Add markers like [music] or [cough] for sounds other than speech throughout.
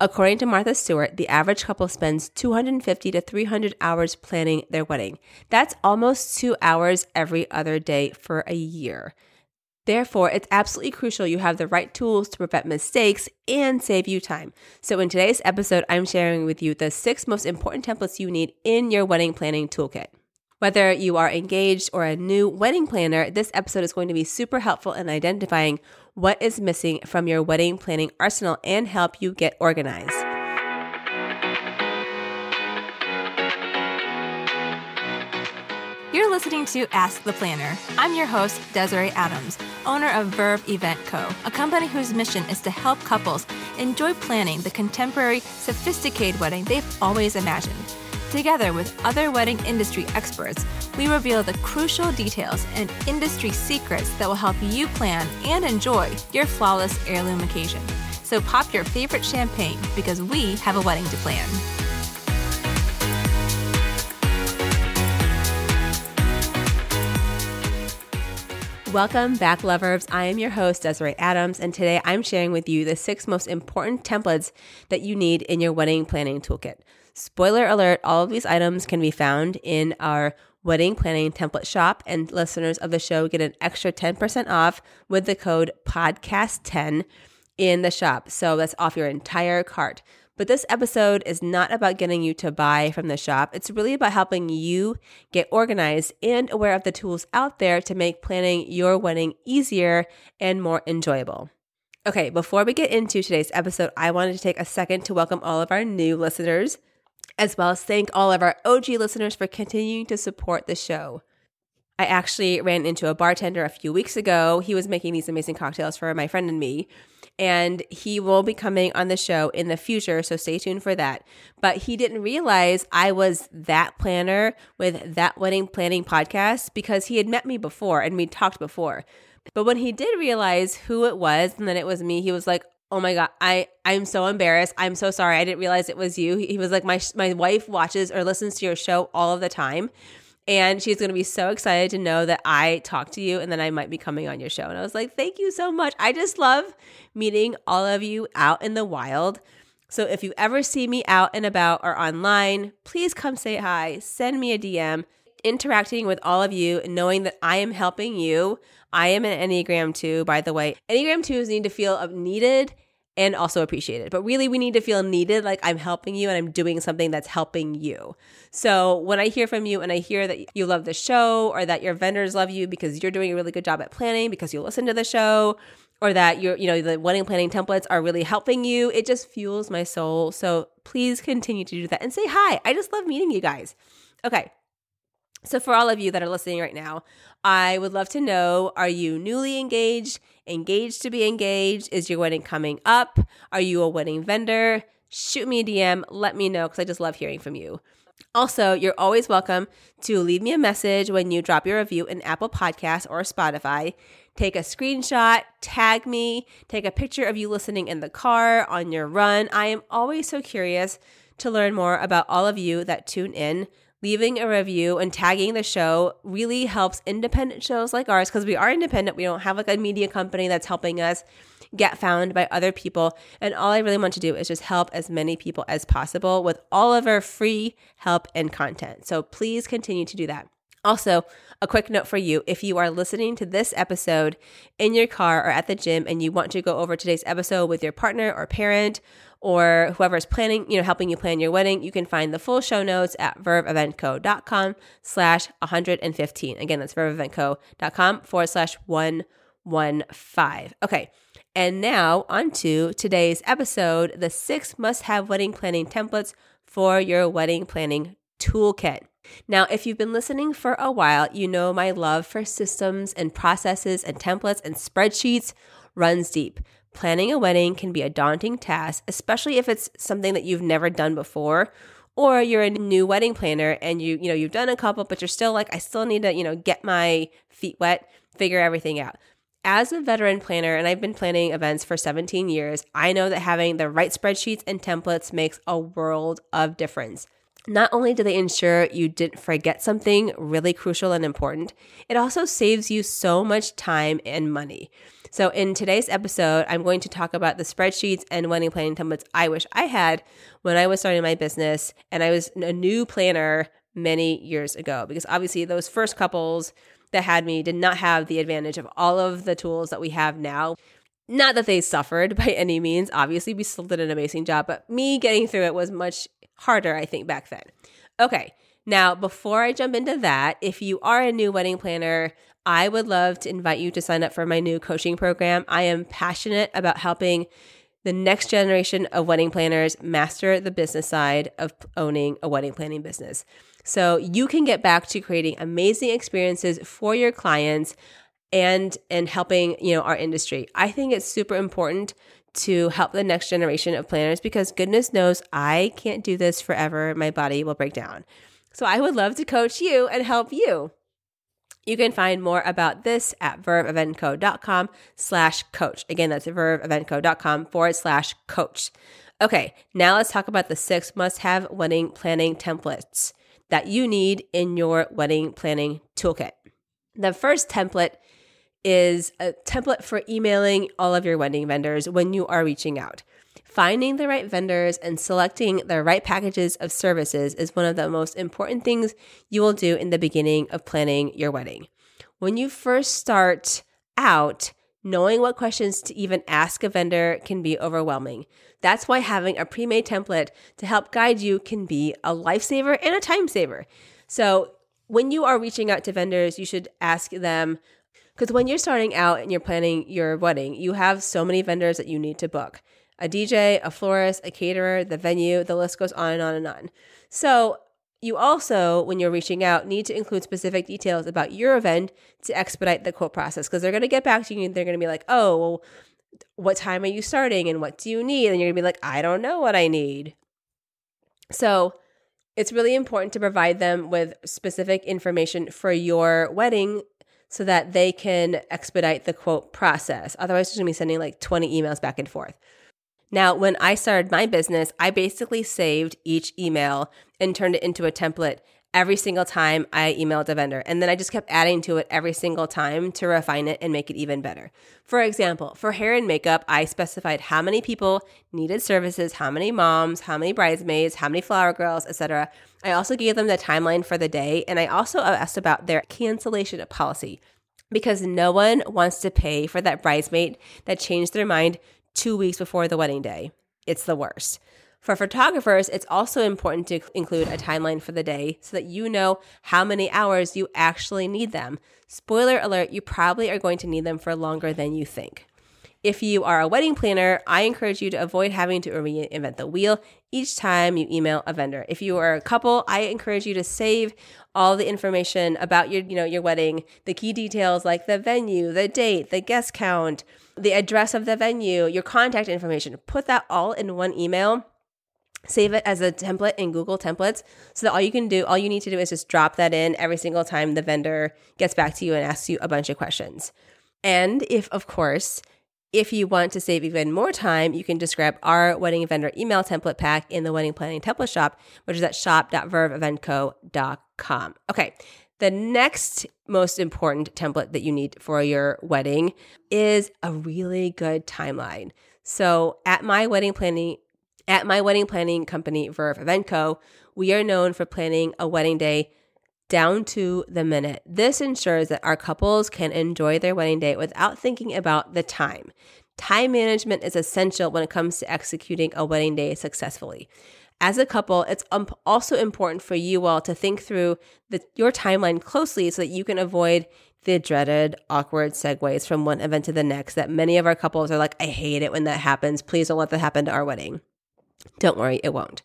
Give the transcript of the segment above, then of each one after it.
According to Martha Stewart, the average couple spends 250 to 300 hours planning their wedding. That's almost two hours every other day for a year. Therefore, it's absolutely crucial you have the right tools to prevent mistakes and save you time. So, in today's episode, I'm sharing with you the six most important templates you need in your wedding planning toolkit. Whether you are engaged or a new wedding planner, this episode is going to be super helpful in identifying what is missing from your wedding planning arsenal and help you get organized. You're listening to Ask the Planner. I'm your host, Desiree Adams, owner of Verve Event Co., a company whose mission is to help couples enjoy planning the contemporary, sophisticated wedding they've always imagined. Together with other wedding industry experts, we reveal the crucial details and industry secrets that will help you plan and enjoy your flawless heirloom occasion. So pop your favorite champagne because we have a wedding to plan. Welcome back, lovers. I am your host, Desiree Adams, and today I'm sharing with you the six most important templates that you need in your wedding planning toolkit. Spoiler alert, all of these items can be found in our wedding planning template shop, and listeners of the show get an extra 10% off with the code podcast10 in the shop. So that's off your entire cart. But this episode is not about getting you to buy from the shop. It's really about helping you get organized and aware of the tools out there to make planning your wedding easier and more enjoyable. Okay, before we get into today's episode, I wanted to take a second to welcome all of our new listeners, as well as thank all of our OG listeners for continuing to support the show. I actually ran into a bartender a few weeks ago. He was making these amazing cocktails for my friend and me and he will be coming on the show in the future. So stay tuned for that. But he didn't realize I was that planner with that wedding planning podcast because he had met me before and we talked before. But when he did realize who it was and then it was me, he was like, "Oh my god, I I'm so embarrassed. I'm so sorry. I didn't realize it was you." He was like, "My my wife watches or listens to your show all of the time." And she's going to be so excited to know that I talked to you and then I might be coming on your show. And I was like, thank you so much. I just love meeting all of you out in the wild. So if you ever see me out and about or online, please come say hi, send me a DM. Interacting with all of you, knowing that I am helping you. I am an Enneagram 2, by the way. Enneagram 2s need to feel needed and also appreciated. But really, we need to feel needed, like I'm helping you and I'm doing something that's helping you. So when I hear from you and I hear that you love the show or that your vendors love you because you're doing a really good job at planning because you listen to the show or that you're, you know, the wedding planning templates are really helping you, it just fuels my soul. So please continue to do that and say hi. I just love meeting you guys. Okay. So, for all of you that are listening right now, I would love to know are you newly engaged, engaged to be engaged? Is your wedding coming up? Are you a wedding vendor? Shoot me a DM, let me know because I just love hearing from you. Also, you're always welcome to leave me a message when you drop your review in Apple Podcasts or Spotify. Take a screenshot, tag me, take a picture of you listening in the car, on your run. I am always so curious to learn more about all of you that tune in leaving a review and tagging the show really helps independent shows like ours because we are independent. We don't have like a media company that's helping us get found by other people. And all I really want to do is just help as many people as possible with all of our free help and content. So please continue to do that. Also, a quick note for you if you are listening to this episode in your car or at the gym and you want to go over today's episode with your partner or parent or whoever is planning, you know, helping you plan your wedding, you can find the full show notes at verveeventco.com slash 115. Again, that's verveeventco.com forward slash 115. Okay. And now on to today's episode, the six must have wedding planning templates for your wedding planning toolkit. Now, if you've been listening for a while, you know my love for systems and processes and templates and spreadsheets runs deep. Planning a wedding can be a daunting task, especially if it's something that you've never done before or you're a new wedding planner and you you know you've done a couple but you're still like I still need to, you know, get my feet wet, figure everything out. As a veteran planner and I've been planning events for 17 years, I know that having the right spreadsheets and templates makes a world of difference. Not only do they ensure you didn't forget something really crucial and important, it also saves you so much time and money. So, in today's episode, I'm going to talk about the spreadsheets and wedding planning templates I wish I had when I was starting my business and I was a new planner many years ago. Because obviously, those first couples that had me did not have the advantage of all of the tools that we have now. Not that they suffered [laughs] by any means. Obviously, we still did an amazing job, but me getting through it was much harder, I think, back then. Okay. Now, before I jump into that, if you are a new wedding planner, I would love to invite you to sign up for my new coaching program. I am passionate about helping the next generation of wedding planners master the business side of owning a wedding planning business. So you can get back to creating amazing experiences for your clients and and helping, you know, our industry. I think it's super important to help the next generation of planners because goodness knows I can't do this forever. My body will break down. So I would love to coach you and help you. You can find more about this at verveeventco.com slash coach. Again, that's verveeventco.com forward slash coach. Okay, now let's talk about the six must have wedding planning templates that you need in your wedding planning toolkit. The first template is a template for emailing all of your wedding vendors when you are reaching out. Finding the right vendors and selecting the right packages of services is one of the most important things you will do in the beginning of planning your wedding. When you first start out, knowing what questions to even ask a vendor can be overwhelming. That's why having a pre made template to help guide you can be a lifesaver and a time saver. So, when you are reaching out to vendors, you should ask them because when you're starting out and you're planning your wedding, you have so many vendors that you need to book a DJ, a florist, a caterer, the venue, the list goes on and on and on. So, you also, when you're reaching out, need to include specific details about your event to expedite the quote process because they're going to get back to you and they're going to be like, oh, well, what time are you starting and what do you need? And you're going to be like, I don't know what I need. So, it's really important to provide them with specific information for your wedding so that they can expedite the quote process. Otherwise, you're going to be sending like 20 emails back and forth. Now, when I started my business, I basically saved each email and turned it into a template every single time I emailed a vendor. And then I just kept adding to it every single time to refine it and make it even better. For example, for hair and makeup, I specified how many people needed services, how many moms, how many bridesmaids, how many flower girls, etc. I also gave them the timeline for the day and I also asked about their cancellation policy because no one wants to pay for that bridesmaid that changed their mind two weeks before the wedding day. It's the worst. For photographers, it's also important to include a timeline for the day so that you know how many hours you actually need them. Spoiler alert, you probably are going to need them for longer than you think. If you are a wedding planner, I encourage you to avoid having to reinvent the wheel each time you email a vendor. If you are a couple, I encourage you to save all the information about your, you know, your wedding, the key details like the venue, the date, the guest count, the address of the venue, your contact information. Put that all in one email. Save it as a template in Google Templates so that all you can do, all you need to do is just drop that in every single time the vendor gets back to you and asks you a bunch of questions. And if, of course, if you want to save even more time, you can just grab our wedding vendor email template pack in the wedding planning template shop, which is at shop.verveeventco.com. Okay, the next most important template that you need for your wedding is a really good timeline. So at my wedding planning at my wedding planning company Verve Event Co, we are known for planning a wedding day down to the minute. This ensures that our couples can enjoy their wedding day without thinking about the time. Time management is essential when it comes to executing a wedding day successfully as a couple, it's um, also important for you all to think through the, your timeline closely so that you can avoid the dreaded awkward segues from one event to the next that many of our couples are like, I hate it when that happens. Please don't let that happen to our wedding. Don't worry, it won't.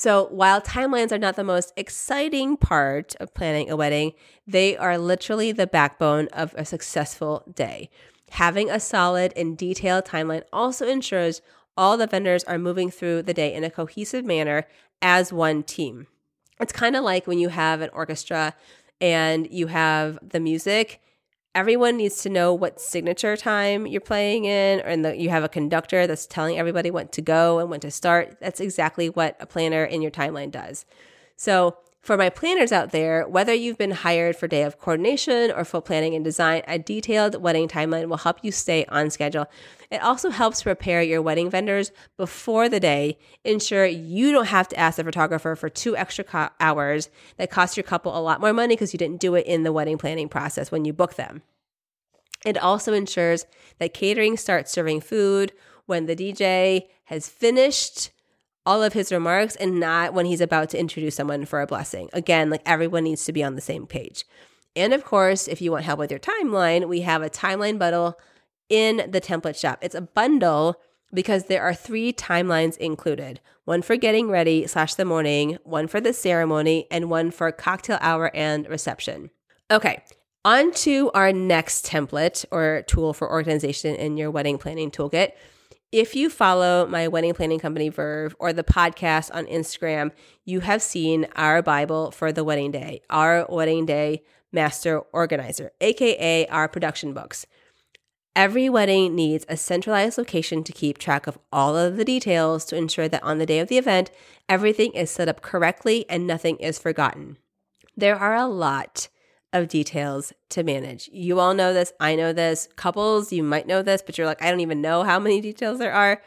So, while timelines are not the most exciting part of planning a wedding, they are literally the backbone of a successful day. Having a solid and detailed timeline also ensures all the vendors are moving through the day in a cohesive manner as one team. It's kind of like when you have an orchestra and you have the music. Everyone needs to know what signature time you're playing in, and the, you have a conductor that's telling everybody when to go and when to start. That's exactly what a planner in your timeline does. So, for my planners out there, whether you've been hired for day of coordination or full planning and design, a detailed wedding timeline will help you stay on schedule. It also helps prepare your wedding vendors before the day, ensure you don't have to ask the photographer for two extra co- hours that cost your couple a lot more money because you didn't do it in the wedding planning process when you book them. It also ensures that catering starts serving food when the DJ has finished all of his remarks and not when he's about to introduce someone for a blessing. Again, like everyone needs to be on the same page. And of course, if you want help with your timeline, we have a timeline bundle in the template shop. It's a bundle because there are three timelines included one for getting ready slash the morning, one for the ceremony, and one for cocktail hour and reception. Okay, on to our next template or tool for organization in your wedding planning toolkit. If you follow my wedding planning company Verve or the podcast on Instagram, you have seen our Bible for the wedding day, our wedding day master organizer, aka our production books. Every wedding needs a centralized location to keep track of all of the details to ensure that on the day of the event, everything is set up correctly and nothing is forgotten. There are a lot of details to manage. You all know this. I know this. Couples, you might know this, but you're like, I don't even know how many details there are.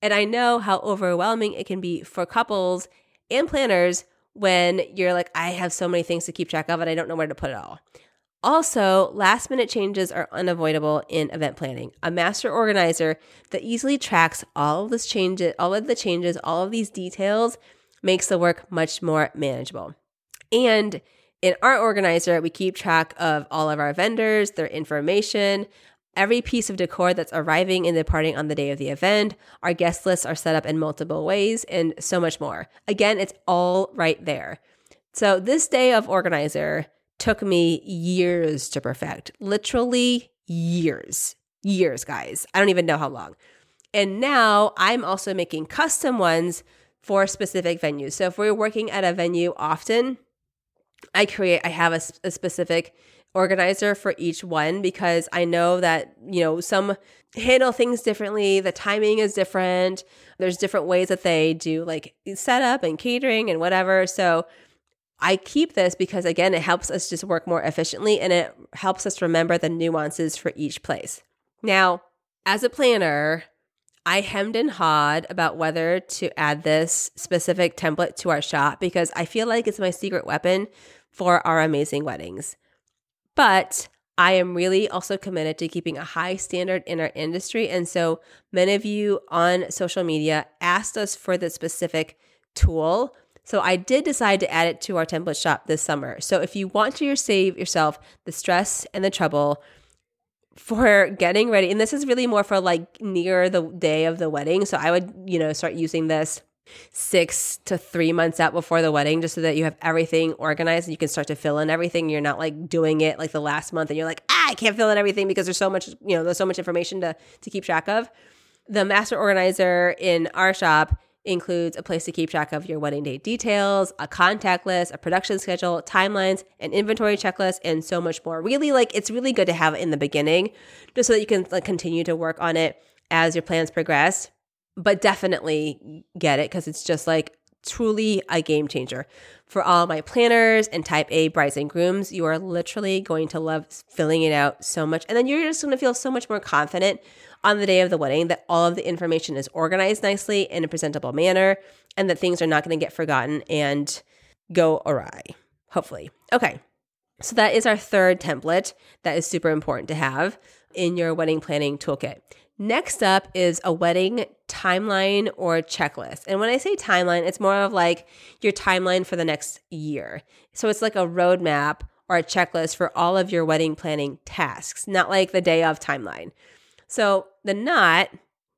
And I know how overwhelming it can be for couples and planners when you're like, I have so many things to keep track of and I don't know where to put it all. Also, last minute changes are unavoidable in event planning. A master organizer that easily tracks all of this changes, all of the changes, all of these details makes the work much more manageable. And in our organizer, we keep track of all of our vendors, their information, every piece of decor that's arriving and departing on the day of the event. Our guest lists are set up in multiple ways and so much more. Again, it's all right there. So, this day of organizer took me years to perfect, literally years, years, guys. I don't even know how long. And now I'm also making custom ones for specific venues. So, if we're working at a venue often, I create, I have a, a specific organizer for each one because I know that, you know, some handle things differently. The timing is different. There's different ways that they do like setup and catering and whatever. So I keep this because, again, it helps us just work more efficiently and it helps us remember the nuances for each place. Now, as a planner, I hemmed and hawed about whether to add this specific template to our shop because I feel like it's my secret weapon for our amazing weddings. But I am really also committed to keeping a high standard in our industry. And so many of you on social media asked us for the specific tool. So I did decide to add it to our template shop this summer. So if you want to save yourself the stress and the trouble, for getting ready. And this is really more for like near the day of the wedding. So I would, you know, start using this six to three months out before the wedding just so that you have everything organized and you can start to fill in everything. You're not like doing it like the last month and you're like, ah, I can't fill in everything because there's so much, you know, there's so much information to to keep track of. The master organizer in our shop includes a place to keep track of your wedding day details, a contact list, a production schedule, timelines, an inventory checklist, and so much more. Really, like it's really good to have it in the beginning just so that you can like continue to work on it as your plans progress. But definitely get it because it's just like truly a game changer. For all my planners and type A brides and grooms, you are literally going to love filling it out so much. And then you're just going to feel so much more confident on the day of the wedding that all of the information is organized nicely in a presentable manner and that things are not going to get forgotten and go awry, hopefully. Okay. So that is our third template that is super important to have in your wedding planning toolkit. Next up is a wedding timeline or checklist. And when I say timeline, it's more of like your timeline for the next year. So it's like a roadmap or a checklist for all of your wedding planning tasks, not like the day of timeline. So the knot,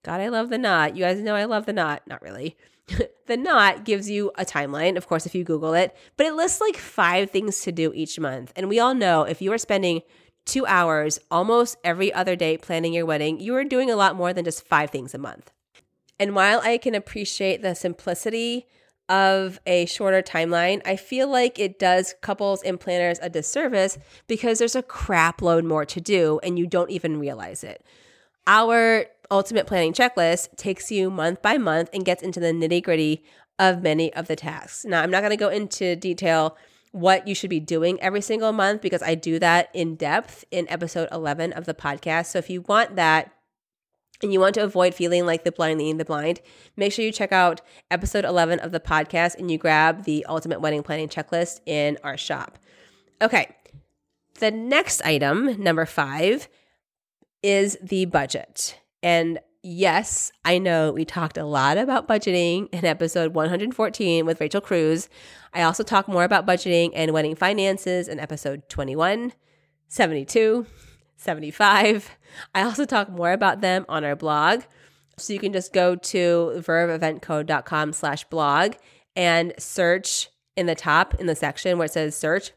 God, I love the knot. You guys know I love the knot. Not really. [laughs] the knot gives you a timeline, of course, if you Google it, but it lists like five things to do each month. And we all know if you are spending two hours almost every other day planning your wedding, you are doing a lot more than just five things a month. And while I can appreciate the simplicity of a shorter timeline, I feel like it does couples and planners a disservice because there's a crap load more to do and you don't even realize it. Our ultimate planning checklist takes you month by month and gets into the nitty gritty of many of the tasks. Now, I'm not going to go into detail what you should be doing every single month because I do that in depth in episode 11 of the podcast. So if you want that, and you want to avoid feeling like the blind leading the blind, make sure you check out episode 11 of the podcast and you grab the ultimate wedding planning checklist in our shop. Okay. The next item, number five, is the budget. And yes, I know we talked a lot about budgeting in episode 114 with Rachel Cruze. I also talk more about budgeting and wedding finances in episode 21, 72, 75. I also talk more about them on our blog. So you can just go to verveeventco.com slash blog and search in the top in the section where it says search.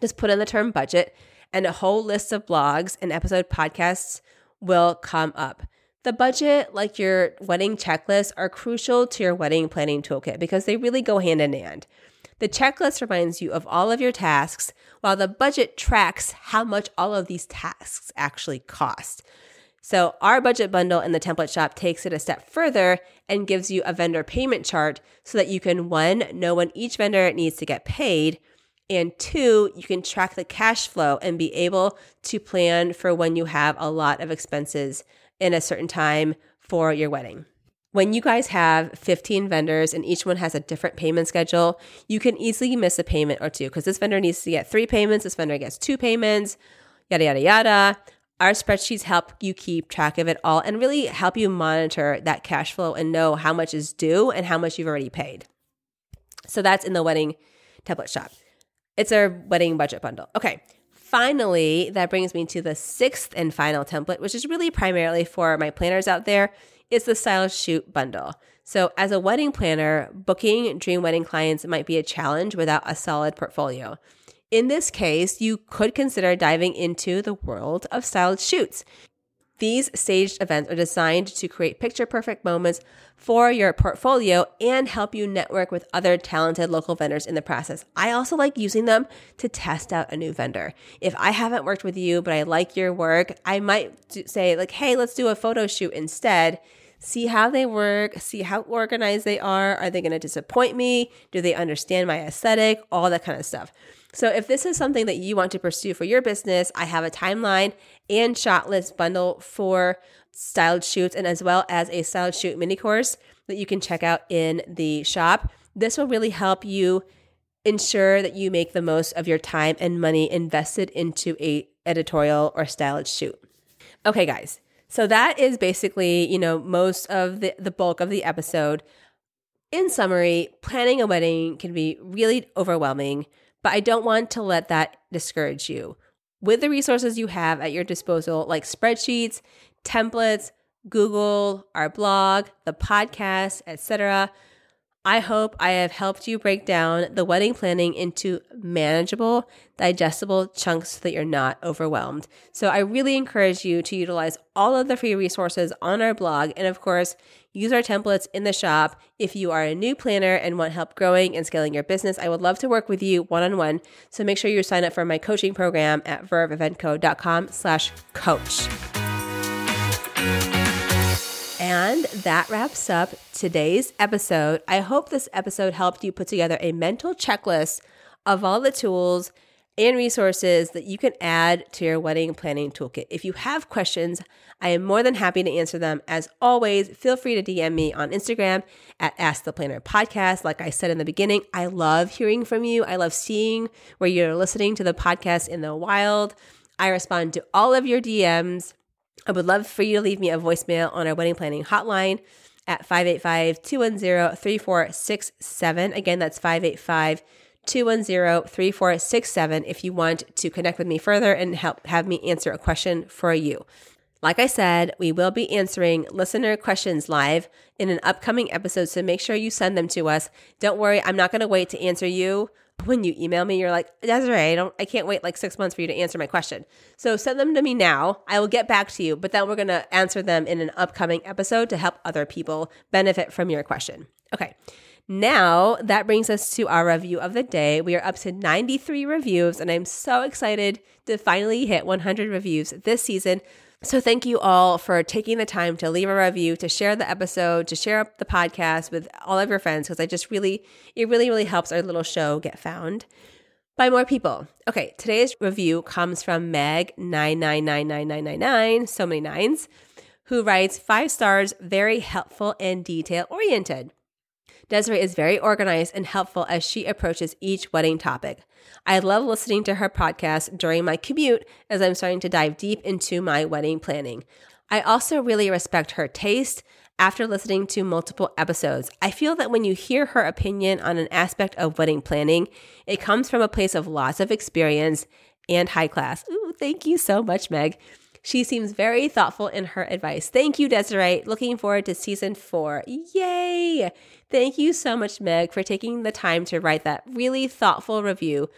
Just put in the term budget and a whole list of blogs and episode podcasts will come up. The budget, like your wedding checklist, are crucial to your wedding planning toolkit because they really go hand in hand. The checklist reminds you of all of your tasks, while the budget tracks how much all of these tasks actually cost. So, our budget bundle in the template shop takes it a step further and gives you a vendor payment chart so that you can one, know when each vendor needs to get paid, and two, you can track the cash flow and be able to plan for when you have a lot of expenses in a certain time for your wedding. When you guys have 15 vendors and each one has a different payment schedule, you can easily miss a payment or two because this vendor needs to get three payments, this vendor gets two payments, yada, yada, yada. Our spreadsheets help you keep track of it all and really help you monitor that cash flow and know how much is due and how much you've already paid. So that's in the wedding template shop. It's our wedding budget bundle. Okay. Finally, that brings me to the sixth and final template, which is really primarily for my planners out there is the Style Shoot Bundle. So, as a wedding planner, booking dream wedding clients might be a challenge without a solid portfolio. In this case, you could consider diving into the world of styled shoots. These staged events are designed to create picture perfect moments for your portfolio and help you network with other talented local vendors in the process. I also like using them to test out a new vendor. If I haven't worked with you, but I like your work, I might say, like, hey, let's do a photo shoot instead see how they work, see how organized they are. Are they going to disappoint me? Do they understand my aesthetic? All that kind of stuff. So, if this is something that you want to pursue for your business, I have a timeline and shot list bundle for styled shoots and as well as a styled shoot mini course that you can check out in the shop. This will really help you ensure that you make the most of your time and money invested into a editorial or styled shoot. Okay, guys. So that is basically, you know, most of the, the bulk of the episode. In summary, planning a wedding can be really overwhelming, but I don't want to let that discourage you. With the resources you have at your disposal, like spreadsheets, templates, Google, our blog, the podcast, etc., I hope I have helped you break down the wedding planning into manageable, digestible chunks so that you're not overwhelmed. So I really encourage you to utilize all of the free resources on our blog and, of course, use our templates in the shop. If you are a new planner and want help growing and scaling your business, I would love to work with you one on one. So make sure you sign up for my coaching program at verveeventco.com slash coach. And that wraps up today's episode. I hope this episode helped you put together a mental checklist of all the tools and resources that you can add to your wedding planning toolkit. If you have questions, I am more than happy to answer them. As always, feel free to DM me on Instagram at Ask the Planner Podcast. Like I said in the beginning, I love hearing from you. I love seeing where you're listening to the podcast in the wild. I respond to all of your DMs. I would love for you to leave me a voicemail on our wedding planning hotline at 585 210 3467. Again, that's 585 210 3467 if you want to connect with me further and help have me answer a question for you. Like I said, we will be answering listener questions live in an upcoming episode, so make sure you send them to us. Don't worry, I'm not going to wait to answer you when you email me, you're like, Desiree, I don't I can't wait like six months for you to answer my question. So send them to me now. I will get back to you, but then we're gonna answer them in an upcoming episode to help other people benefit from your question. Okay. Now that brings us to our review of the day. We are up to 93 reviews, and I'm so excited to finally hit 100 reviews this season. So, thank you all for taking the time to leave a review, to share the episode, to share the podcast with all of your friends, because I just really, it really, really helps our little show get found by more people. Okay, today's review comes from Meg999999, so many nines, who writes five stars, very helpful and detail oriented. Desiree is very organized and helpful as she approaches each wedding topic. I love listening to her podcast during my commute as I'm starting to dive deep into my wedding planning. I also really respect her taste after listening to multiple episodes. I feel that when you hear her opinion on an aspect of wedding planning, it comes from a place of lots of experience and high class. Ooh, thank you so much, Meg. She seems very thoughtful in her advice. Thank you, Desiree. Looking forward to season four. Yay! Thank you so much, Meg, for taking the time to write that really thoughtful review.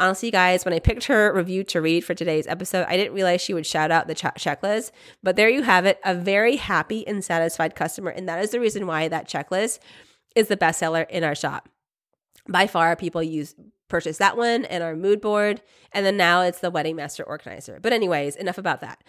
Honestly, guys, when I picked her review to read for today's episode, I didn't realize she would shout out the ch- checklist. But there you have it, a very happy and satisfied customer. And that is the reason why that checklist is the bestseller in our shop. By far, people use purchase that one and our mood board. And then now it's the wedding master organizer. But, anyways, enough about that.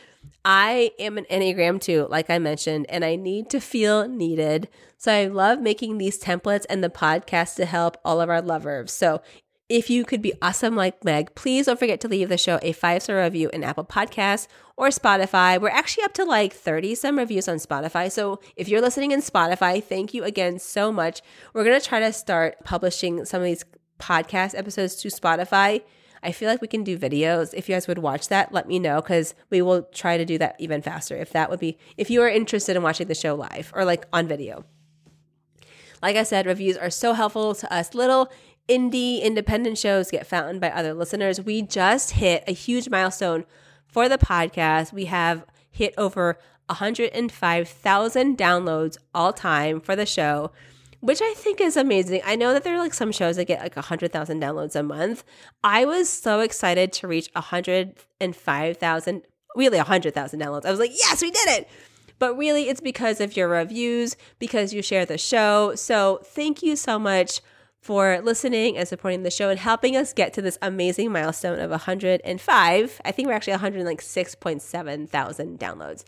I am an Enneagram 2, like I mentioned, and I need to feel needed. So I love making these templates and the podcast to help all of our lovers. So if you could be awesome like Meg, please don't forget to leave the show a five star review in Apple Podcasts or Spotify. We're actually up to like 30 some reviews on Spotify. So if you're listening in Spotify, thank you again so much. We're going to try to start publishing some of these podcast episodes to Spotify. I feel like we can do videos. If you guys would watch that, let me know because we will try to do that even faster. If that would be, if you are interested in watching the show live or like on video. Like I said, reviews are so helpful to us little indie independent shows get found by other listeners. We just hit a huge milestone for the podcast. We have hit over 105,000 downloads all time for the show, which I think is amazing. I know that there are like some shows that get like 100,000 downloads a month. I was so excited to reach 105,000, really 100,000 downloads. I was like, yes, we did it. But really, it's because of your reviews, because you share the show. So thank you so much for listening and supporting the show and helping us get to this amazing milestone of 105. I think we're actually 106.7 thousand downloads.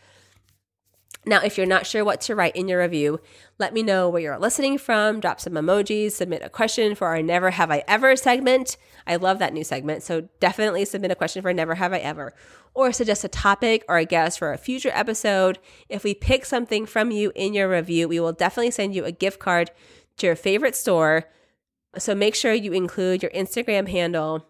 Now, if you're not sure what to write in your review, let me know where you're listening from, drop some emojis, submit a question for our Never Have I Ever segment. I love that new segment, so definitely submit a question for Never Have I Ever, or suggest a topic or a guest for a future episode. If we pick something from you in your review, we will definitely send you a gift card to your favorite store so make sure you include your Instagram handle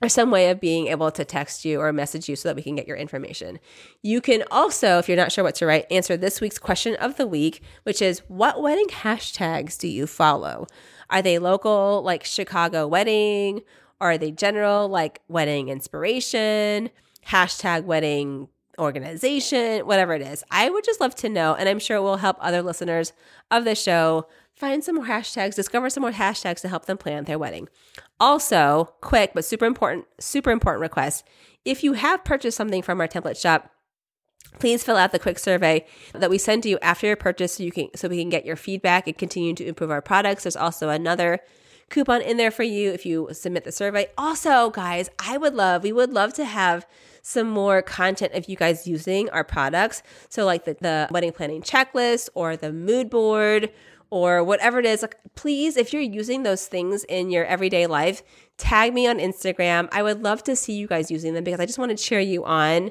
or some way of being able to text you or message you so that we can get your information. You can also, if you're not sure what to write, answer this week's question of the week, which is what wedding hashtags do you follow? Are they local, like Chicago wedding? Are they general, like wedding inspiration, hashtag wedding organization, whatever it is? I would just love to know. And I'm sure it will help other listeners of the show find some more hashtags, discover some more hashtags to help them plan their wedding. Also, quick but super important, super important request. If you have purchased something from our template shop, please fill out the quick survey that we send to you after your purchase so you can so we can get your feedback and continue to improve our products. There's also another coupon in there for you if you submit the survey. Also, guys, I would love, we would love to have some more content of you guys using our products. So like the, the wedding planning checklist or the mood board or whatever it is, like please, if you're using those things in your everyday life, tag me on Instagram. I would love to see you guys using them because I just want to cheer you on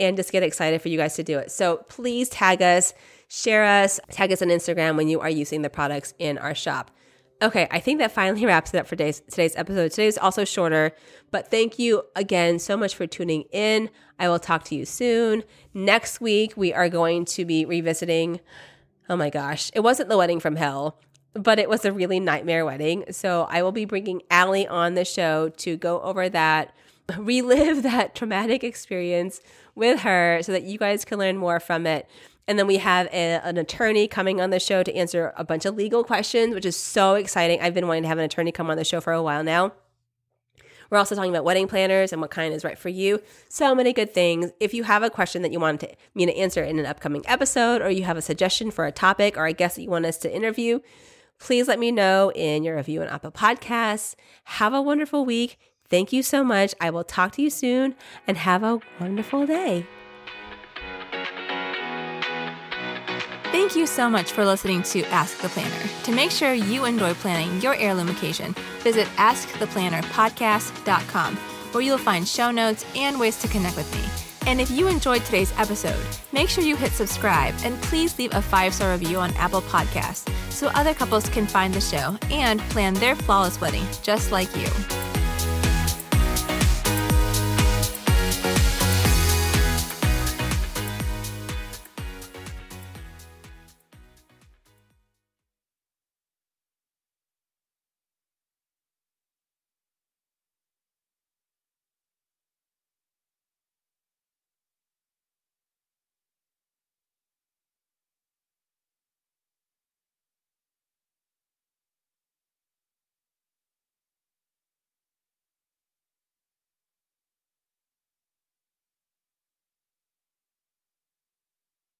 and just get excited for you guys to do it. So please tag us, share us, tag us on Instagram when you are using the products in our shop. Okay, I think that finally [laughs] wraps it up for today's, today's episode. Today is also shorter, but thank you again so much for tuning in. I will talk to you soon. Next week, we are going to be revisiting Oh my gosh. It wasn't the wedding from hell, but it was a really nightmare wedding. So I will be bringing Allie on the show to go over that, [laughs] relive that traumatic experience with her so that you guys can learn more from it. And then we have a, an attorney coming on the show to answer a bunch of legal questions, which is so exciting. I've been wanting to have an attorney come on the show for a while now. We're also talking about wedding planners and what kind is right for you. So many good things. If you have a question that you want to, me to answer in an upcoming episode, or you have a suggestion for a topic or a guest that you want us to interview, please let me know in your review on Apple Podcasts. Have a wonderful week. Thank you so much. I will talk to you soon and have a wonderful day. Thank you so much for listening to Ask the Planner. To make sure you enjoy planning your heirloom occasion, visit AskThePlannerPodcast.com, where you'll find show notes and ways to connect with me. And if you enjoyed today's episode, make sure you hit subscribe and please leave a five star review on Apple Podcasts so other couples can find the show and plan their flawless wedding just like you.